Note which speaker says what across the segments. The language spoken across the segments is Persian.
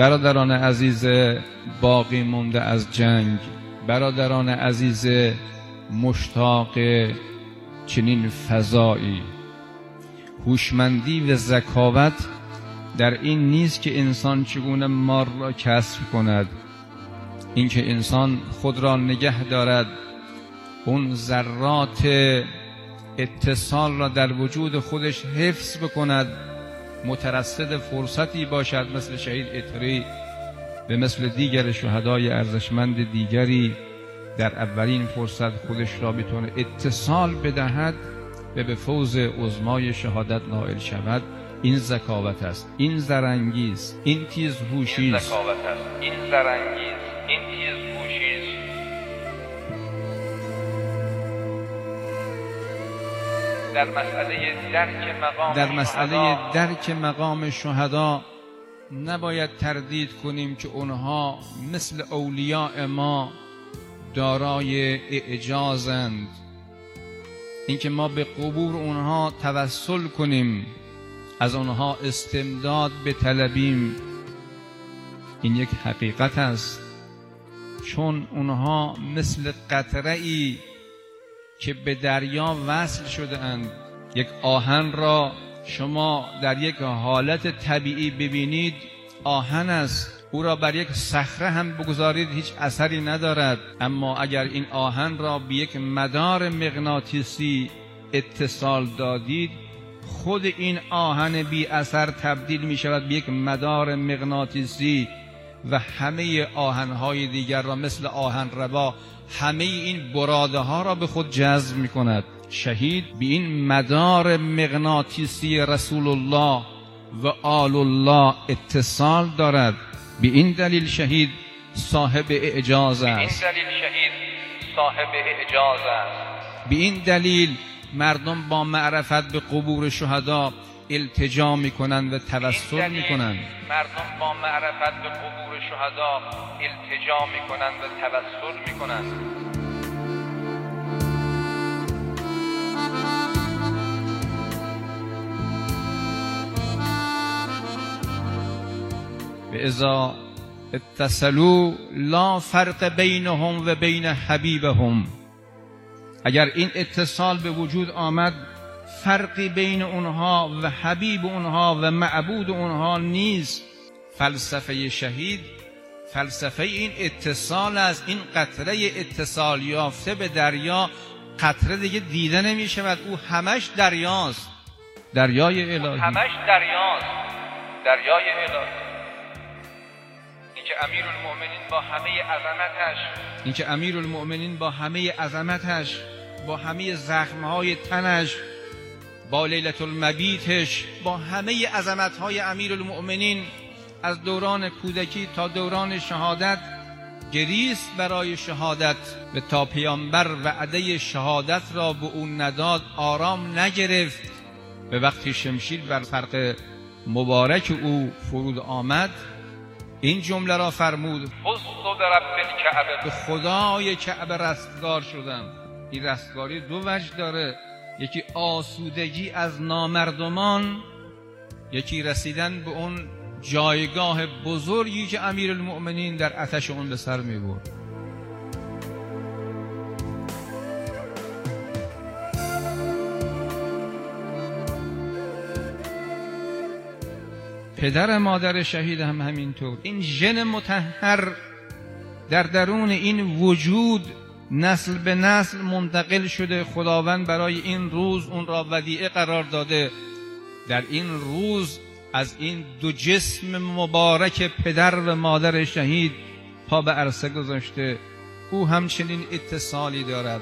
Speaker 1: برادران عزیز باقی مونده از جنگ برادران عزیز مشتاق چنین فضایی. هوشمندی و ذکاوت در این نیست که انسان چگونه مار را کسب کند. اینکه انسان خود را نگه دارد اون ذرات اتصال را در وجود خودش حفظ بکند. مترصد فرصتی باشد مثل شهید اتری به مثل دیگر شهدای ارزشمند دیگری در اولین فرصت خودش را بتونه اتصال بدهد و به فوز عظمای شهادت نائل شود. این ذکاوت است این زرنگیز این تیز هوشی است
Speaker 2: این زرنگیز. این تیز در مسئله درک مقام
Speaker 1: در مسئله درک مقام شهدا نباید تردید کنیم که اونها مثل اولیاء ما دارای اعجازند. اینکه ما به قبور اونها توسل کنیم از آنها استمداد بطلبیم این یک حقیقت است. چون اونها مثل قطره ای که به دریا وصل شده اند یک آهن را شما در یک حالت طبیعی ببینید آهن است. او را بر یک صخره هم بگذارید هیچ اثری ندارد. اما اگر این آهن را به یک مدار مغناطیسی اتصال دادید خود این آهن بی اثر تبدیل می شود به یک مدار مغناطیسی. و همه آهنهای دیگر را مثل آهن ربا همه این براده ها را به خود جذب می کند شهید به این مدار مغناطیسی رسول الله و آل الله اتصال دارد. به این دلیل شهید صاحب اعجاز است
Speaker 2: به این دلیل شهید صاحب اعجاز است.
Speaker 1: به این دلیل مردم با معرفت به قبور شهدا التجا می‌کنند و توسل می‌کنند
Speaker 2: مردم با معرفت به قبور شهدا التجا می‌کنند و توسل می‌کنند
Speaker 1: و ازا اتصلوا لا فرق بینهم و بین حبیبهم. اگر این اتصال به وجود آمد فرقی بین اونها و حبیب اونها و معبود اونها نیست. فلسفه شهید فلسفه این اتصال است این قطره اتصال یافته به دریا قطره دیگه دیده نمی شود. او همش دریاست. دریای الهی.
Speaker 2: همش دریاست. دریای الهی. اینکه امیر المؤمنین با همه عظمتش.
Speaker 1: اینکه امیر المؤمنین با همه عظمتش با همه زخمهای تنش با لیلت المبیتش با همه عظمتهای امیر المؤمنین از دوران کودکی تا دوران شهادت گریست برای شهادت. و تا پیامبر وعده شهادت را به اون نداد آرام نگرفت. به وقتی شمشیر بر فرق مبارک او فرود آمد این جمله را فرمود به خدای کعبه رستگار شدم. این رستگاری دو وجه داره. یکی آسودگی از نامردمان یکی رسیدن به اون جایگاه بزرگی که امیر المؤمنین در اتش اون به سر می برد. پدر مادر شهید هم همینطور. این ژن متحر در درون این وجود نسل به نسل منتقل شده خداوند برای این روز اون را ودیعه قرار داده. در این روز از این دو جسم مبارک پدر و مادر شهید پا به عرصه گذاشته. او همچنین اتصالی دارد.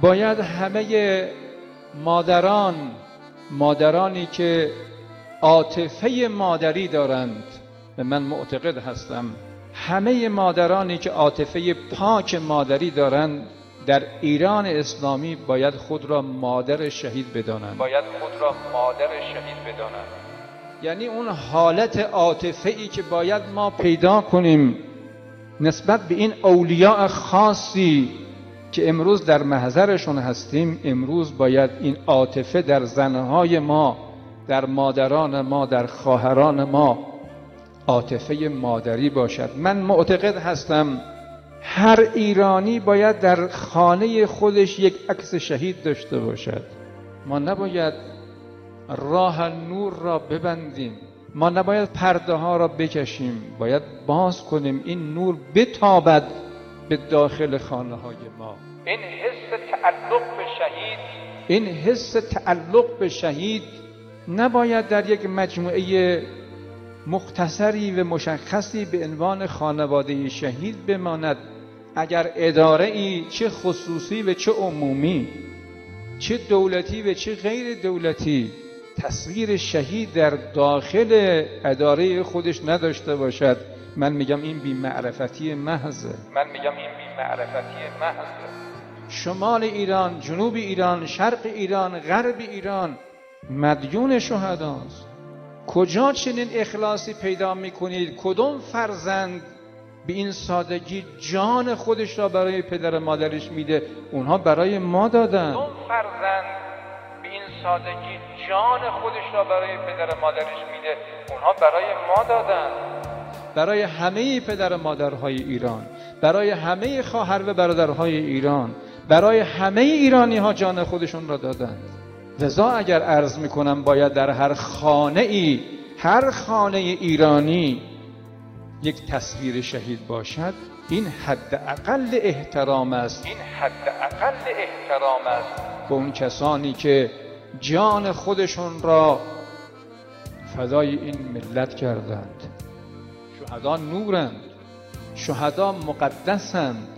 Speaker 1: باید همه مادران مادرانی که عاطفه مادری دارند و من معتقد هستم همه مادرانی که عاطفه پاک مادری دارند در ایران اسلامی باید خود را مادر شهید بدانند.
Speaker 2: باید خود را مادر شهید بدانند.
Speaker 1: یعنی اون حالت عاطفه ای که باید ما پیدا کنیم نسبت به این اولیاء خاصی که امروز در محضرشون هستیم امروز باید این عاطفه در زنهای ما در مادران ما در خواهران ما عاطفه مادری باشد. من معتقد هستم هر ایرانی باید در خانه خودش یک عکس شهید داشته باشد. ما نباید راه نور را ببندیم. ما نباید پرده ها را بکشیم. باید باز کنیم این نور بتابد. به داخل خانه های ما.
Speaker 2: این حس تعلق به شهید.
Speaker 1: این حس تعلق به شهید نباید در یک مجموعه مختصری و مشخصی به عنوان خانواده شهید بماند. اگر اداره ای چه خصوصی و چه عمومی چه دولتی و چه غیر دولتی تصویر شهید در داخل اداره خودش نداشته باشد. من میگم این بی معرفتی محضه
Speaker 2: من میگم این بی معرفتی محضه
Speaker 1: شمال ایران جنوب ایران شرق ایران غرب ایران مدیون شهداست. کجا چنین اخلاصی پیدا می‌کنید؟ کدوم فرزند به این سادگی جان خودش را برای پدر مادرش میده؟ اونها برای ما دادن.
Speaker 2: کدوم فرزند به این سادگی جان خودش را برای پدر مادرش میده؟ اونها برای ما دادن.
Speaker 1: برای همه پدر مادرهای ایران برای همه خواهر و برادرهای ایران برای همه ایرانی ها جان خودشون را دادند. لذا اگر عرض می‌کنم باید در هر خانه ای هر خانه ایرانی یک تصویر شهید باشد. این حد اقل احترام است.
Speaker 2: این حد اقل احترام است.
Speaker 1: به اون کسانی که جان خودشون را فدای این ملت کردند. شهدا نورند. شهدا مقدسند.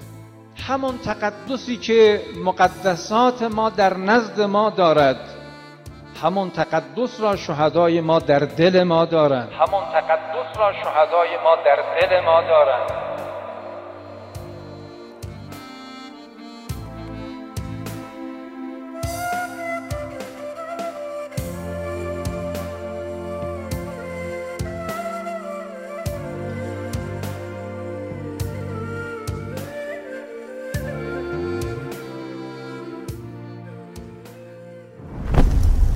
Speaker 1: همون تقدسی که مقدسات ما در نزد ما دارد. همون تقدس را شهدای ما در دل ما دارند.
Speaker 2: همون تقدس را شهدای ما در دل ما دارند.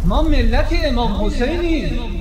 Speaker 3: ما ملت امام حسینیم